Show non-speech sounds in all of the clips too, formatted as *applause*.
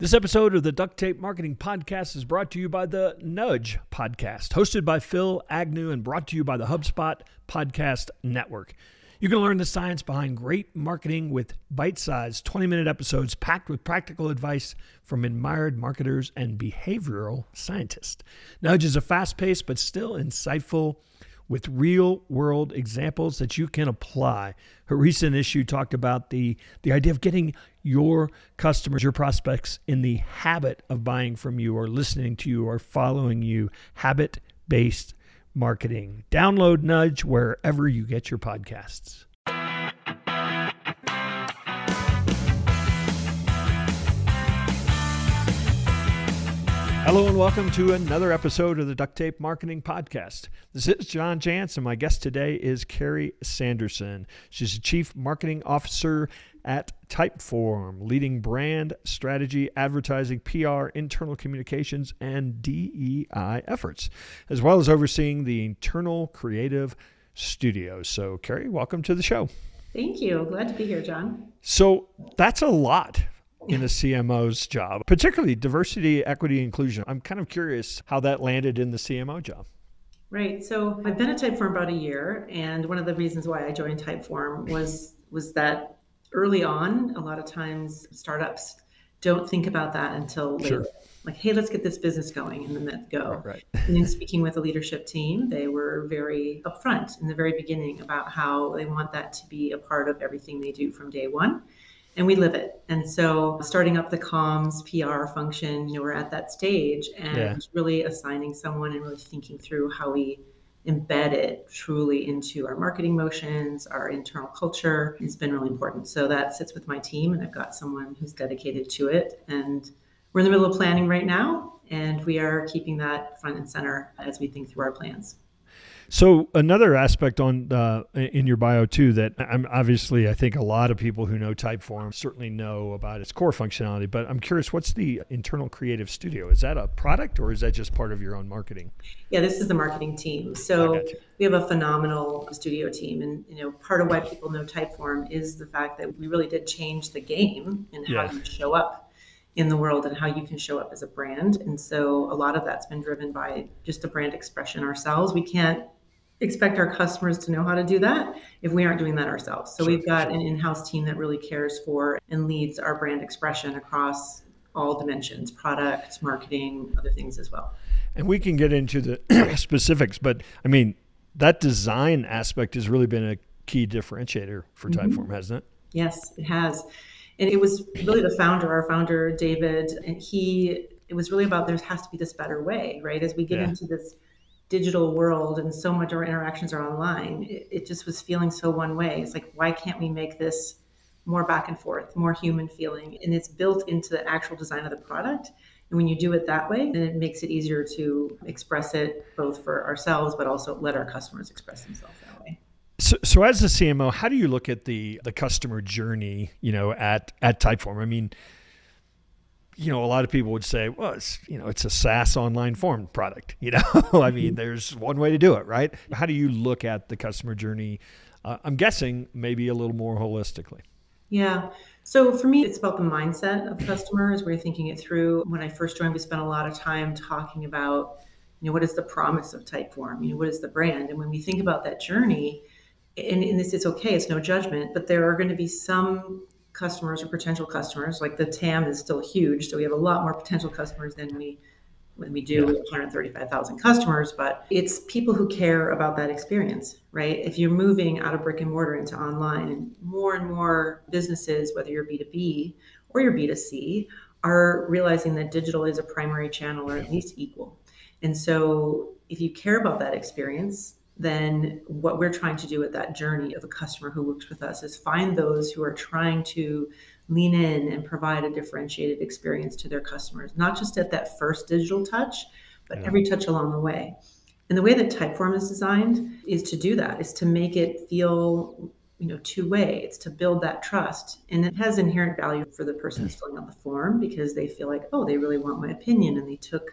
This episode of the Duct Tape Marketing Podcast is brought to you by the Nudge Podcast, hosted by Phil Agnew and brought to you by the HubSpot Podcast Network. You can learn the science behind great marketing with bite sized 20 minute episodes packed with practical advice from admired marketers and behavioral scientists. Nudge is a fast paced but still insightful with real world examples that you can apply. Her recent issue talked about the, the idea of getting your customers, your prospects in the habit of buying from you or listening to you or following you, habit based marketing. Download Nudge wherever you get your podcasts. Hello and welcome to another episode of the Duct Tape Marketing Podcast. This is John Jantsch, and my guest today is Karrie Sanderson. She's the Chief Marketing Officer at Typeform, leading brand strategy, advertising, PR, internal communications, and DEI efforts, as well as overseeing the internal creative studio. So, Karrie, welcome to the show. Thank you. Glad to be here, John. So, that's a lot in a CMO's job, particularly diversity, equity, inclusion. I'm kind of curious how that landed in the CMO job. Right. So I've been at Typeform about a year, and one of the reasons why I joined Typeform was was that early on, a lot of times startups don't think about that until later. Sure. Like, hey, let's get this business going, and then let go. Right, *laughs* and in speaking with the leadership team, they were very upfront in the very beginning about how they want that to be a part of everything they do from day one and we live it. And so starting up the comms PR function, you know, we're at that stage and yeah. really assigning someone and really thinking through how we embed it truly into our marketing motions, our internal culture. It's been really important. So that sits with my team and I've got someone who's dedicated to it. And we're in the middle of planning right now and we are keeping that front and center as we think through our plans. So another aspect on uh, in your bio too that I'm obviously I think a lot of people who know Typeform certainly know about its core functionality. But I'm curious, what's the internal creative studio? Is that a product or is that just part of your own marketing? Yeah, this is the marketing team. So we have a phenomenal studio team, and you know part of why people know Typeform is the fact that we really did change the game in how yeah. you show up in the world and how you can show up as a brand. And so a lot of that's been driven by just the brand expression ourselves. We can't expect our customers to know how to do that if we aren't doing that ourselves. So sure, we've got sure. an in-house team that really cares for and leads our brand expression across all dimensions, product, marketing, other things as well. And we can get into the *clears throat* specifics, but I mean, that design aspect has really been a key differentiator for mm-hmm. Typeform, hasn't it? Yes, it has. And it was really the founder, our founder, David, and he, it was really about there has to be this better way, right? As we get yeah. into this digital world and so much of our interactions are online it, it, just was feeling so one way. It's like why can't we make this more back and forth more human feeling? And it's built into the actual design of the product. And when you do it that way then it makes it easier to express it both for ourselves but also let our customers express themselves that way. So, so as a cmo how do you look at the the customer journey you know at at typeform? I mean you know, a lot of people would say, well, it's, you know, it's a SaaS online form product. *laughs* You know, I mean, mm-hmm. there's one way to do it, right? How do you look at the customer journey? Uh, I'm guessing maybe a little more holistically. Yeah. So for me, it's about the mindset of customers. We're thinking it through. When I first joined, we spent a lot of time talking about, you know, what is the promise of Typeform? You know, what is the brand? And when we think about that journey, and, and this is okay, it's no judgment, but there are going to be some customers or potential customers. Like the TAM is still huge, so we have a lot more potential customers than we when we do yeah. 135,000 customers, but it's people who care about that experience, right? If you're moving out of brick and mortar into online, and more and more businesses, whether you're B2B or you're B2C, are realizing that digital is a primary channel or at least equal. And so if you care about that experience, then what we're trying to do with that journey of a customer who works with us is find those who are trying to lean in and provide a differentiated experience to their customers, not just at that first digital touch, but yeah. every touch along the way. And the way that Typeform is designed is to do that, is to make it feel you know two way it's to build that trust and it has inherent value for the person who's filling out the form because they feel like oh they really want my opinion and they took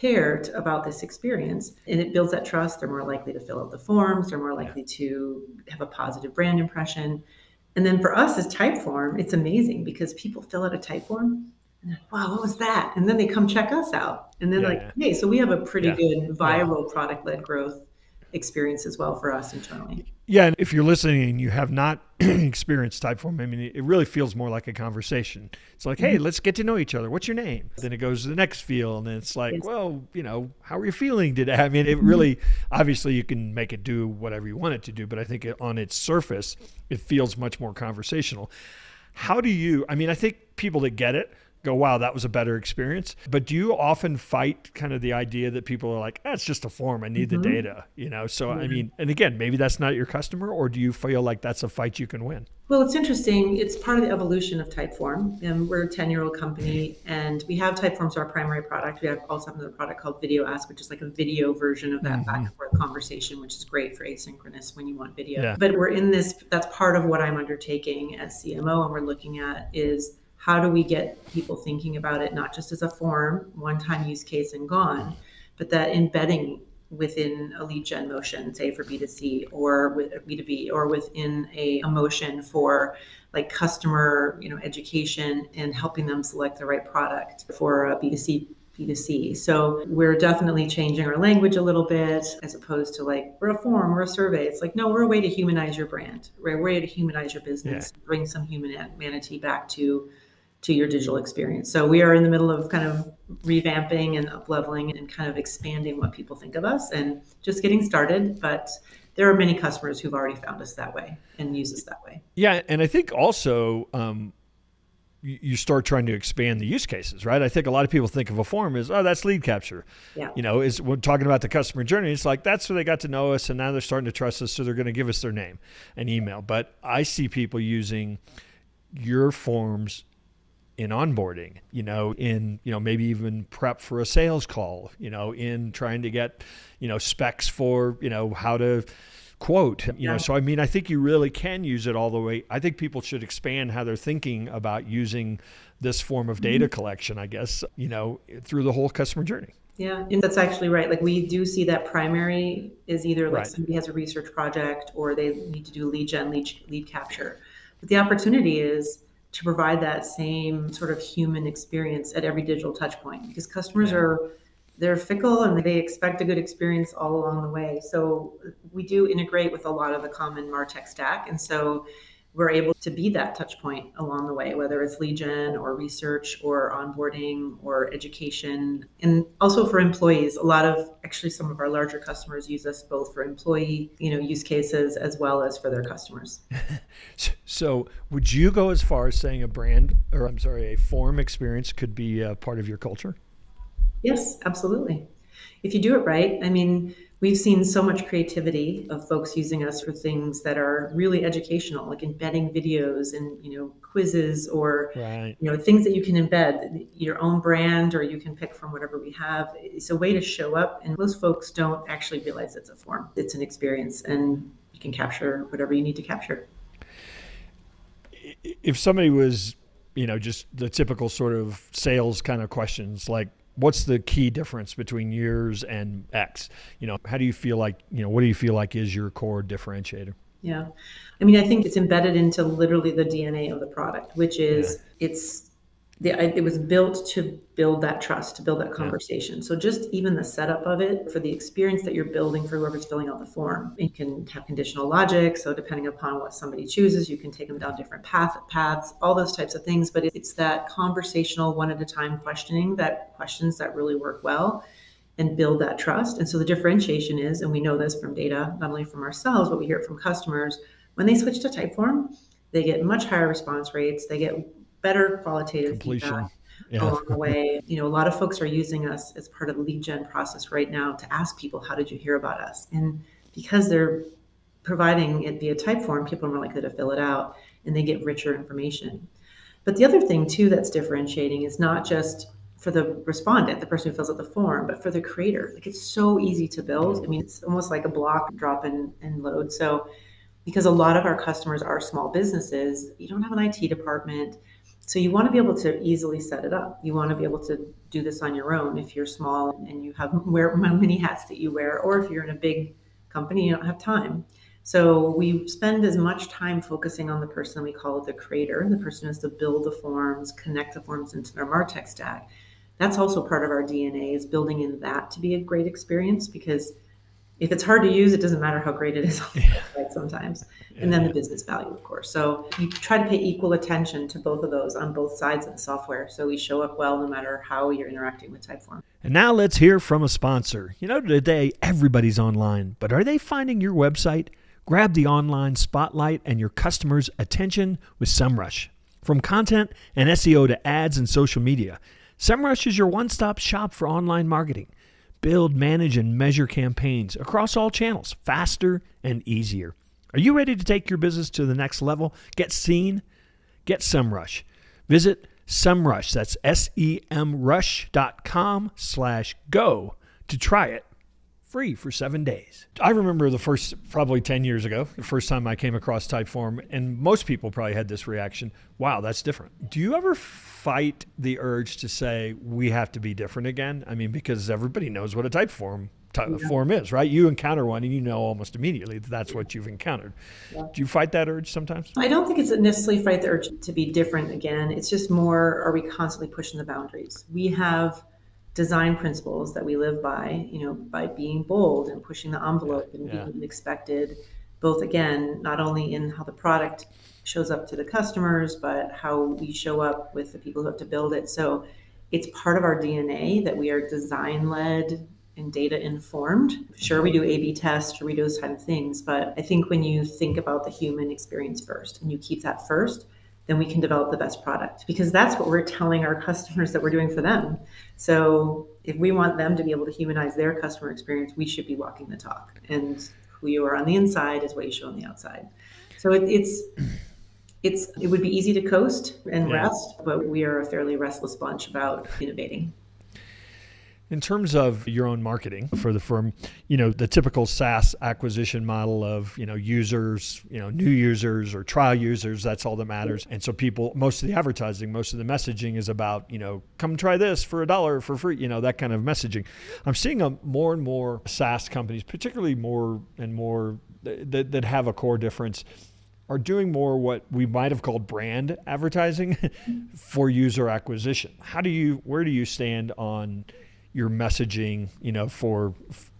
cared about this experience and it builds that trust they're more likely to fill out the forms they're more likely to have a positive brand impression and then for us as typeform it's amazing because people fill out a type typeform wow, what was that? And then they come check us out. And then yeah, like, yeah. hey, so we have a pretty yeah. good viral product led growth experience as well for us internally. Yeah, and if you're listening and you have not *clears throat* experienced Typeform, I mean, it really feels more like a conversation. It's like, hey, mm-hmm. let's get to know each other. What's your name? Then it goes to the next field, and it's like, well, you know, how are you feeling today? I mean, it mm-hmm. really, obviously, you can make it do whatever you want it to do, but I think it, on its surface, it feels much more conversational. How do you? I mean, I think people that get it go, wow, that was a better experience. But do you often fight kind of the idea that people are like, that's ah, just a form. I need mm-hmm. the data, you know? So, mm-hmm. I mean, and again, maybe that's not your customer, or do you feel like that's a fight you can win? Well, it's interesting. It's part of the evolution of Typeform. And we're a 10 year old company and we have Typeform as our primary product. We have also have another product called VideoAsk, which is like a video version of that mm-hmm. back and forth conversation, which is great for asynchronous when you want video. Yeah. But we're in this, that's part of what I'm undertaking as CMO. And we're looking at is how do we get people thinking about it not just as a form, one time use case and gone, but that embedding within a lead gen motion, say for B2C or with B2B or within a, a motion for like customer, you know, education and helping them select the right product for a B2C B2C. So we're definitely changing our language a little bit as opposed to like, we're a form, we're a survey. It's like, no, we're a way to humanize your brand. Right? We're a way to humanize your business, yeah. bring some human humanity back to to your digital experience. So we are in the middle of kind of revamping and up leveling and kind of expanding what people think of us and just getting started. But there are many customers who've already found us that way and use us that way. Yeah, and I think also um, you start trying to expand the use cases, right? I think a lot of people think of a form as, oh, that's lead capture. Yeah. You know, is we're talking about the customer journey. It's like that's where they got to know us, and now they're starting to trust us, so they're going to give us their name and email. But I see people using your forms in onboarding, you know, in, you know, maybe even prep for a sales call, you know, in trying to get, you know, specs for, you know, how to quote, you yeah. know. So I mean, I think you really can use it all the way. I think people should expand how they're thinking about using this form of data mm-hmm. collection, I guess, you know, through the whole customer journey. Yeah, and that's actually right. Like we do see that primary is either like right. somebody has a research project or they need to do lead gen, lead, lead capture. But the opportunity is to provide that same sort of human experience at every digital touch point because customers yeah. are they're fickle and they expect a good experience all along the way so we do integrate with a lot of the common martech stack and so we're able to be that touch point along the way, whether it's gen or research or onboarding or education. And also for employees, a lot of actually some of our larger customers use us both for employee, you know, use cases as well as for their customers. *laughs* so would you go as far as saying a brand or I'm sorry, a form experience could be a part of your culture? Yes, absolutely. If you do it right, I mean, we've seen so much creativity of folks using us for things that are really educational like embedding videos and you know quizzes or right. you know things that you can embed your own brand or you can pick from whatever we have. It's a way to show up and most folks don't actually realize it's a form. It's an experience and you can capture whatever you need to capture. If somebody was you know just the typical sort of sales kind of questions like what's the key difference between yours and X? You know, how do you feel like, you know, what do you feel like is your core differentiator? Yeah. I mean, I think it's embedded into literally the DNA of the product, which is yeah. it's the, it was built to build that trust, to build that conversation. Yeah. So just even the setup of it for the experience that you're building for whoever's filling out the form, you can have conditional logic. So depending upon what somebody chooses, you can take them down different path paths, all those types of things. But it's that conversational, one at a time questioning that questions that really work well and build that trust. And so the differentiation is, and we know this from data, not only from ourselves, but we hear it from customers, when they switch to Typeform, they get much higher response rates. They get better qualitative Completion. feedback yeah. along the way. *laughs* You know, a lot of folks are using us as part of the lead gen process right now to ask people, how did you hear about us? And because they're providing it via Typeform, people are more likely to fill it out and they get richer information. But the other thing too that's differentiating is not just for the respondent, the person who fills out the form, but for the creator. Like it's so easy to build. I mean, it's almost like a block drop and, and load. So because a lot of our customers are small businesses, you don't have an IT department so you want to be able to easily set it up. You want to be able to do this on your own if you're small and you have *laughs* wear *laughs* many hats that you wear, or if you're in a big company, you don't have time. So we spend as much time focusing on the person we call the creator, the person has to build the forms, connect the forms into their Martech stack. That's also part of our DNA is building in that to be a great experience because if it's hard to use, it doesn't matter how great it is on the website sometimes. And then the business value, of course. So you try to pay equal attention to both of those on both sides of the software. So we show up well no matter how you're interacting with Typeform. And now let's hear from a sponsor. You know, today everybody's online, but are they finding your website? Grab the online spotlight and your customers' attention with SEMrush. From content and SEO to ads and social media, SEMrush is your one stop shop for online marketing. Build, manage, and measure campaigns across all channels faster and easier. Are you ready to take your business to the next level? Get seen? Get SEMrush. Visit SEMrush, that's S-E-M rush.com slash go to try it free for seven days. I remember the first, probably 10 years ago, the first time I came across Typeform, and most people probably had this reaction wow, that's different. Do you ever fight the urge to say, we have to be different again? I mean, because everybody knows what a Typeform yeah. form is, right? You encounter one and you know almost immediately that that's what you've encountered. Yeah. Do you fight that urge sometimes? I don't think it's necessarily fight the urge to be different again. It's just more, are we constantly pushing the boundaries? We have design principles that we live by, you know, by being bold and pushing the envelope and yeah. being expected, both again, not only in how the product shows up to the customers, but how we show up with the people who have to build it. So it's part of our DNA that we are design led and data informed. Sure, we do A B tests, or we do those kind of things, but I think when you think about the human experience first and you keep that first, then we can develop the best product because that's what we're telling our customers that we're doing for them. So if we want them to be able to humanize their customer experience, we should be walking the talk. And who you are on the inside is what you show on the outside. So it, it's it's it would be easy to coast and yeah. rest, but we are a fairly restless bunch about innovating. In terms of your own marketing for the firm, you know, the typical SaaS acquisition model of, you know, users, you know, new users or trial users, that's all that matters. And so people, most of the advertising, most of the messaging is about, you know, come try this for a dollar for free, you know, that kind of messaging. I'm seeing a, more and more SaaS companies, particularly more and more that, that have a core difference are doing more what we might have called brand advertising *laughs* for user acquisition. How do you where do you stand on your messaging, you know, for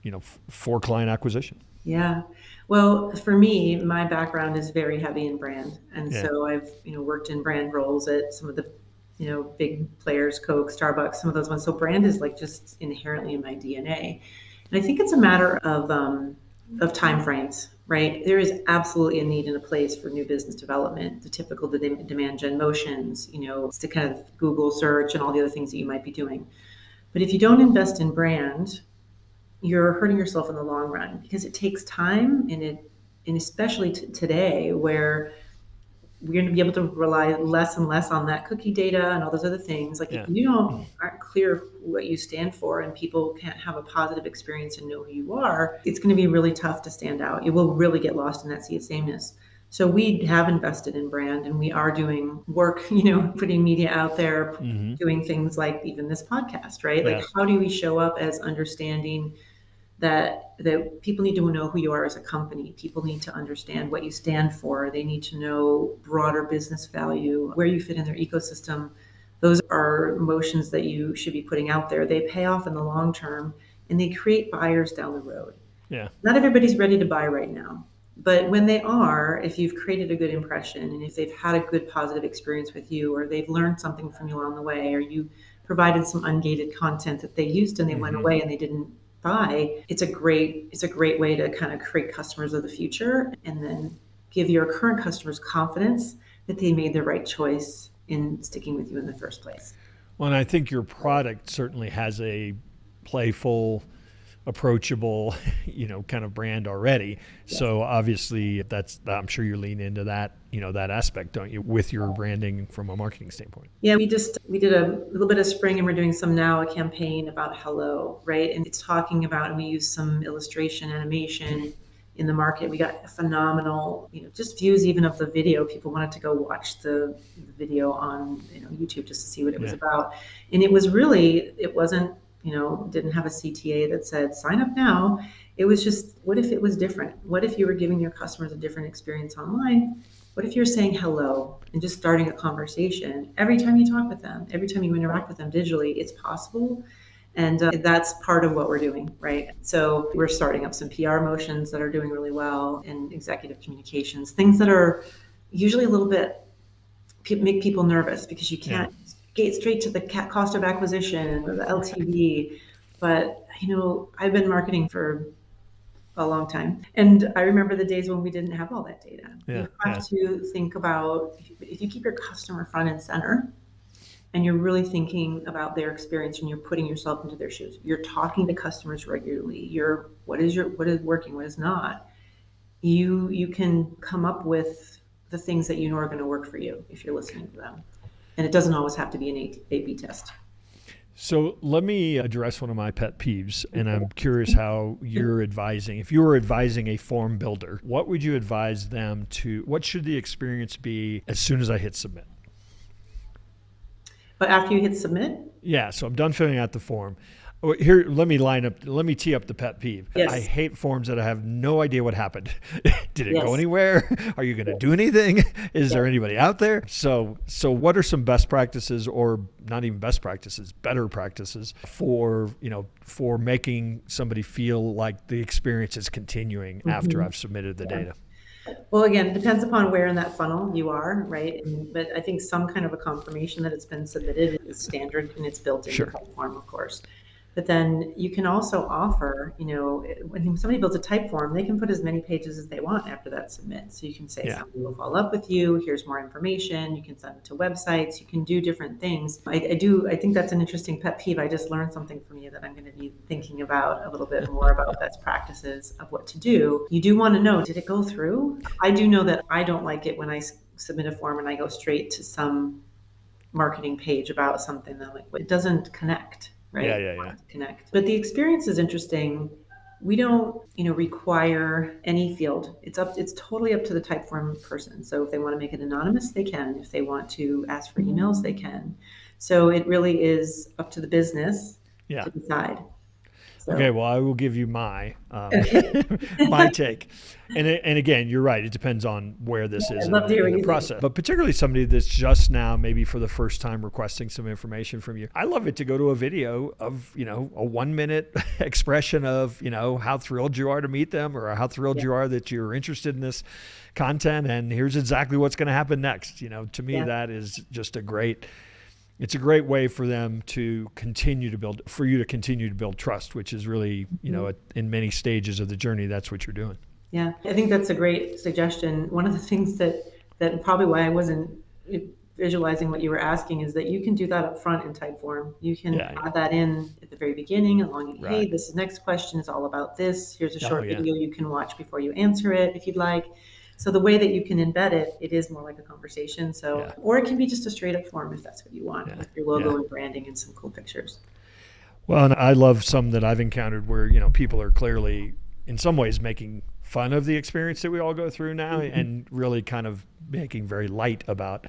you know for client acquisition? Yeah. Well, for me, my background is very heavy in brand, and yeah. so I've you know worked in brand roles at some of the you know big players, Coke, Starbucks, some of those ones. So brand is like just inherently in my DNA, and I think it's a matter of um, of time frames right? There is absolutely a need and a place for new business development, the typical demand gen motions, you know, to kind of Google search and all the other things that you might be doing. But if you don't invest in brand, you're hurting yourself in the long run because it takes time and it and especially t- today where we're going to be able to rely less and less on that cookie data and all those other things. Like yeah. if you don't mm. aren't clear what you stand for and people can't have a positive experience and know who you are it's going to be really tough to stand out. It will really get lost in that sea of sameness so we have invested in brand and we are doing work, *laughs* you know, putting media out there, mm-hmm. doing things like even this podcast, right? Yeah. Like how do we show up as understanding that that people need to know who you are as a company. People need to understand what you stand for. They need to know broader business value, where you fit in their ecosystem. Those are motions that you should be putting out there. They pay off in the long term and they create buyers down the road. Yeah. Not everybody's ready to buy right now. But when they are, if you've created a good impression and if they've had a good positive experience with you or they've learned something from you along the way or you provided some ungated content that they used and they mm-hmm. went away and they didn't buy, it's a great it's a great way to kind of create customers of the future and then give your current customers confidence that they made the right choice in sticking with you in the first place. Well, and I think your product certainly has a playful approachable, *laughs* you know, kind of brand already. Yeah. So obviously, that's I'm sure you lean into that, you know, that aspect, don't you, with your branding from a marketing standpoint? Yeah, we just we did a little bit of spring, and we're doing some now a campaign about hello, right? And it's talking about, and we use some illustration animation. In the market, we got phenomenal, you know, just views even of the video. People wanted to go watch the, the video on, you know, YouTube just to see what it was about. And it was really, it wasn't you know, didn't have a CTA that said sign up now. It was just, what if it was different? What if you were giving your customers a different experience online? What if you're saying hello and just starting a conversation every time you talk with them, every time you interact with them digitally? It's possible. And uh, that's part of what we're doing, right? So we're starting up some PR motions that are doing really well in executive communications, things that are usually a little bit make people nervous because you can't yeah. Get straight to the cost of acquisition or the LTV. But you know, I've been marketing for a long time, and I remember the days when we didn't have all that data. Yeah, you have yeah. to think about if you keep your customer front and center and you're really thinking about their experience and you're putting yourself into their shoes you're talking to customers regularly you're what is your what is working what is not you you can come up with the things that you know are going to work for you if you're listening to them and it doesn't always have to be an a b test so let me address one of my pet peeves, and I'm curious how you're advising. If you were advising a form builder, what would you advise them to? What should the experience be as soon as I hit submit? But after you hit submit? Yeah, so I'm done filling out the form. Oh, here, let me line up. Let me tee up the pet peeve. Yes. I hate forms that I have no idea what happened. *laughs* Did it yes. go anywhere? *laughs* Are you going to do anything? *laughs* Is there anybody out there? So, so what are some best practices, or not even best practices, better practices for you know for making somebody feel like the experience is continuing mm-hmm. after I've submitted the yeah. data? Well, again, it depends upon where in that funnel you are, right? And, but I think some kind of a confirmation that it's been submitted is standard and it's built into sure. the form, of course. But then you can also offer, you know, when somebody builds a Typeform, they can put as many pages as they want after that submit. So you can say, yeah. somebody will follow up with you. Here's more information. You can send it to websites. You can do different things. I, I do. I think that's an interesting pet peeve. I just learned something from you that I'm going to be thinking about a little bit more about best practices of what to do. You do want to know, did it go through? I do know that I don't like it when I submit a form and I go straight to some marketing page about something that like it doesn't connect right? Yeah, yeah, yeah. Connect. But the experience is interesting. We don't, you know, require any field. It's up. It's totally up to the Typeform person. So if they want to make it anonymous, they can. If they want to ask for mm-hmm. emails, they can. So it really is up to the business yeah. to decide. So. Okay, well, I will give you my um, *laughs* my take, and and again, you're right. It depends on where this yeah, is in, in the process. But particularly somebody that's just now, maybe for the first time, requesting some information from you. I love it to go to a video of you know a one minute *laughs* expression of you know how thrilled you are to meet them, or how thrilled yeah. you are that you're interested in this content, and here's exactly what's going to happen next. You know, to me, yeah. that is just a great it's a great way for them to continue to build for you to continue to build trust which is really you know mm-hmm. in many stages of the journey that's what you're doing yeah i think that's a great suggestion one of the *laughs* things that that probably why i wasn't visualizing what you were asking is that you can do that up front in Typeform you can yeah, add that in at the very beginning along right. hey this next question is all about this here's a oh, short oh, yeah. video you can watch before you answer it if you'd like so the way that you can embed it, it is more like a conversation. So, yeah. or it can be just a straight up form if that's what you want yeah. with your logo yeah. and branding and some cool pictures. Well, and I love some that I've encountered where you know people are clearly, in some ways, making fun of the experience that we all go through now, mm-hmm. and really kind of making very light about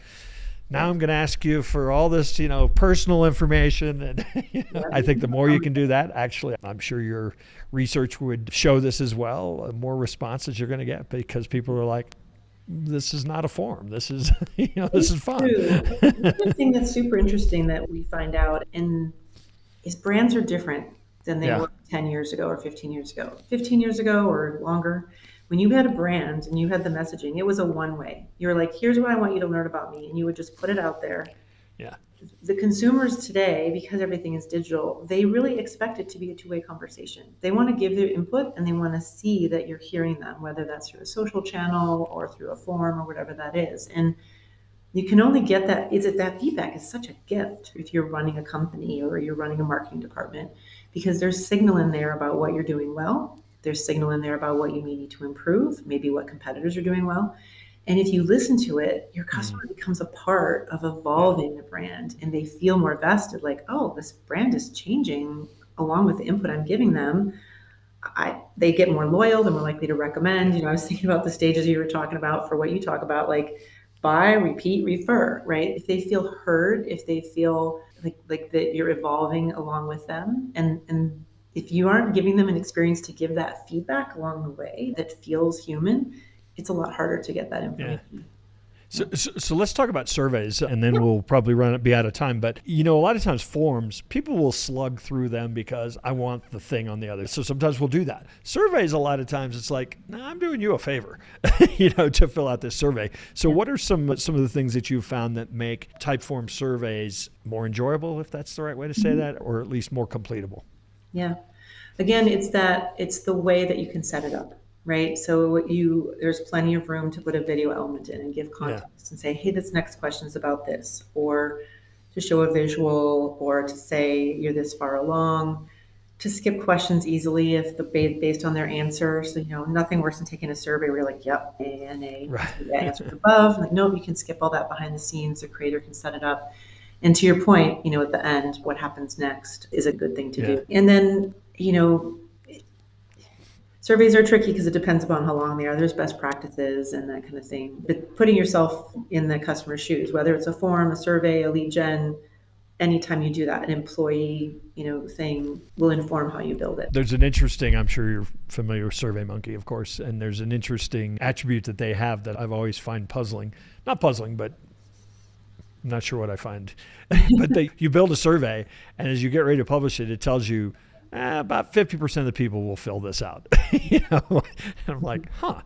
now I'm going to ask you for all this, you know, personal information. And *laughs* you know, I think the more you can do that, actually, I'm sure your research would show this as well. The more responses you're going to get because people are like, this is not a form. This is, *laughs* you know, this is fun. *laughs* the thing that's super interesting that we find out and is brands are different than they yeah. were 10 years ago or 15 years ago. 15 years ago or longer, when you had a brand and you had the messaging, it was a one way. You were like, here's what I want you to learn about me. And you would just put it out there. Yeah. The consumers today, because everything is digital, they really expect it to be a two way conversation. They want to give their input and they want to see that you're hearing them, whether that's through a social channel or through a form or whatever that is. And you can only get that is it that feedback is such a gift if you're running a company or you're running a marketing department because there's signal in there about what you're doing well there's signal in there about what you may need to improve, maybe what competitors are doing well. And if you listen to it, your customer mm. becomes a part of evolving the brand and they feel more vested like, oh, this brand is changing along with the input I'm giving them. I, they get more loyal, they're more likely to recommend. You know, I was *laughs* thinking about the stages you were talking about for what you talk about, like buy, repeat, refer, right? If they feel heard, if they feel like like that you're evolving along with them and and if you aren't giving them an experience to give that feedback along the way that feels human it's a lot harder to get that information yeah. So, so, so, let's talk about surveys, and then we'll probably run be out of time. But you know, a lot of times forms, people will slug through them because I want the thing on the other. So sometimes we'll do that. Surveys, a lot of times, it's like, nah, I'm doing you a favor, *laughs* you know, to fill out this survey. So, what are some some of the things that you've found that make Typeform surveys more enjoyable, if that's the right way to say mm-hmm. that, or at least more completable? Yeah. Again, it's that it's the way that you can set it up right? So you there's plenty of room to put a video element in and give context yeah. and say, hey, this next question is about this, or to show a visual, or to say you're this far along. To skip questions easily if the based on their answer. So you know nothing worse than taking a survey where you're like, yep, A and A, right. answered above. Like no, you can skip all that behind the scenes. The creator can set it up. And to your point, you know, at the end, what happens next is a good thing to yeah. do. And then, you know, surveys are tricky because it depends upon how long they are. There's best practices and that kind of thing. But putting yourself in the customer's shoes, whether it's a form, a survey, a lead gen, anytime you do that, an employee, you know, thing will inform how you build it. There's an interesting, I'm sure you're familiar with SurveyMonkey, of course, and there's an interesting attribute that they have that I've always find puzzling. Not puzzling, but I'm not sure what I find. *laughs* but they, you build a survey, and as you get ready to publish it, it tells you eh, about 50% of the people will fill this out. *laughs* you know, and I'm like, huh.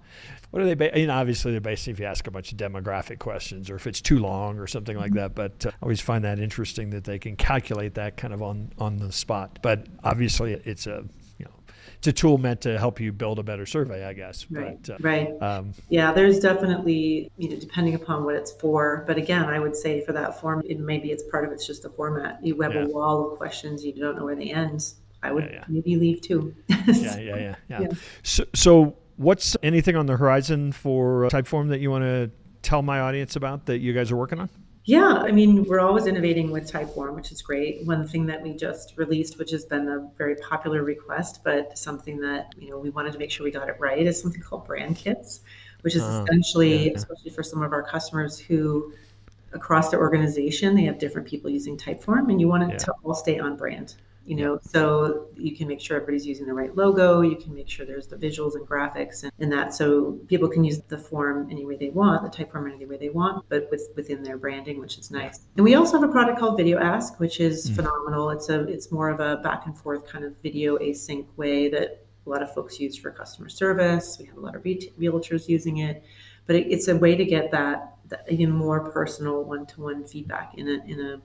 What are they? Ba-? You know, obviously they're based if you ask a bunch of demographic questions or if it's too long or something like that. But uh, I always find that interesting that they can calculate that kind of on on the spot. But obviously it's a it's a tool meant to help you build a better survey, I guess. Right. But, uh, right. Um, yeah, there's definitely you know depending upon what it's for. But again, I would say for that form, it maybe it's part of it's just the format. You have yeah. a wall of questions, you don't know where they end I would yeah, yeah. maybe leave too. yeah, *laughs* yeah, yeah, yeah, So, so what's anything on the horizon for Typeform that you want to tell my audience about that you guys are working on? Yeah, I mean, we're always innovating with Typeform, which is great. One thing that we just released, which has been a very popular request, but something that you know we wanted to make sure we got it right, is something called brand kits, which is uh, essentially, yeah. especially for some of our customers who across their organization they have different people using Typeform, and you want it yeah. to all stay on brand you know so you can make sure everybody's using the right logo you can make sure there's the visuals and graphics and, and that so people can use the form any way they want the Typeform any way they want but with, within their branding which is nice. And we also have a product called VideoAsk which is mm. phenomenal. It's a it's more of a back and forth kind of video async way that a lot of folks use for customer service. We have a lot of realtors using it but it, it's a way to get that, that even more personal one-to-one feedback in a in a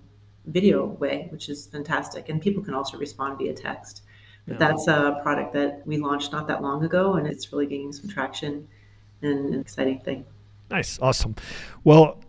video way, which is fantastic. And people can also respond via text. But yeah. that's a product that we launched not that long ago, and it's really gaining some traction and an exciting thing. Nice, awesome. Well,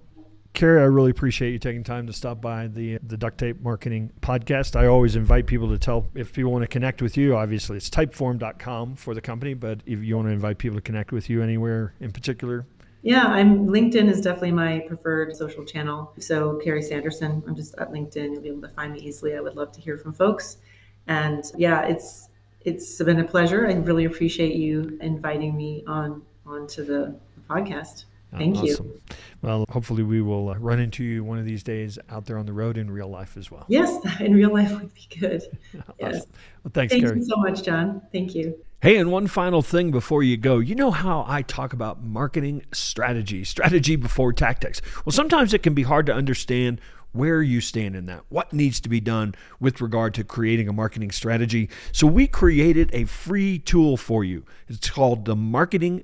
Karrie, I really appreciate you taking time to stop by the the Duct Tape Marketing Podcast. I always invite people to tell if people want to connect with you. Obviously, it's typeform.com for the company, but if you want to invite people to connect with you anywhere in particular, yeah, I'm LinkedIn is definitely my preferred social channel. So Karrie Sanderson, I'm just at LinkedIn. You'll be able to find me easily. I would love to hear from folks. And yeah, it's it's been a pleasure. I really appreciate you inviting me on onto the podcast. Thank awesome. you. Well, hopefully we will uh, run into you one of these days out there on the road in real life as well. Yes, *laughs* in real life would be good. *laughs* Yes. Awesome. Well, thanks, Thank Karrie. you so much, John. Thank you. Hey, and one final thing before you go. You know how I talk about marketing strategy, strategy before tactics. Well, sometimes it can be hard to understand where you stand in that, what needs to be done with regard to creating a marketing strategy. So, we created a free tool for you. It's called the Marketing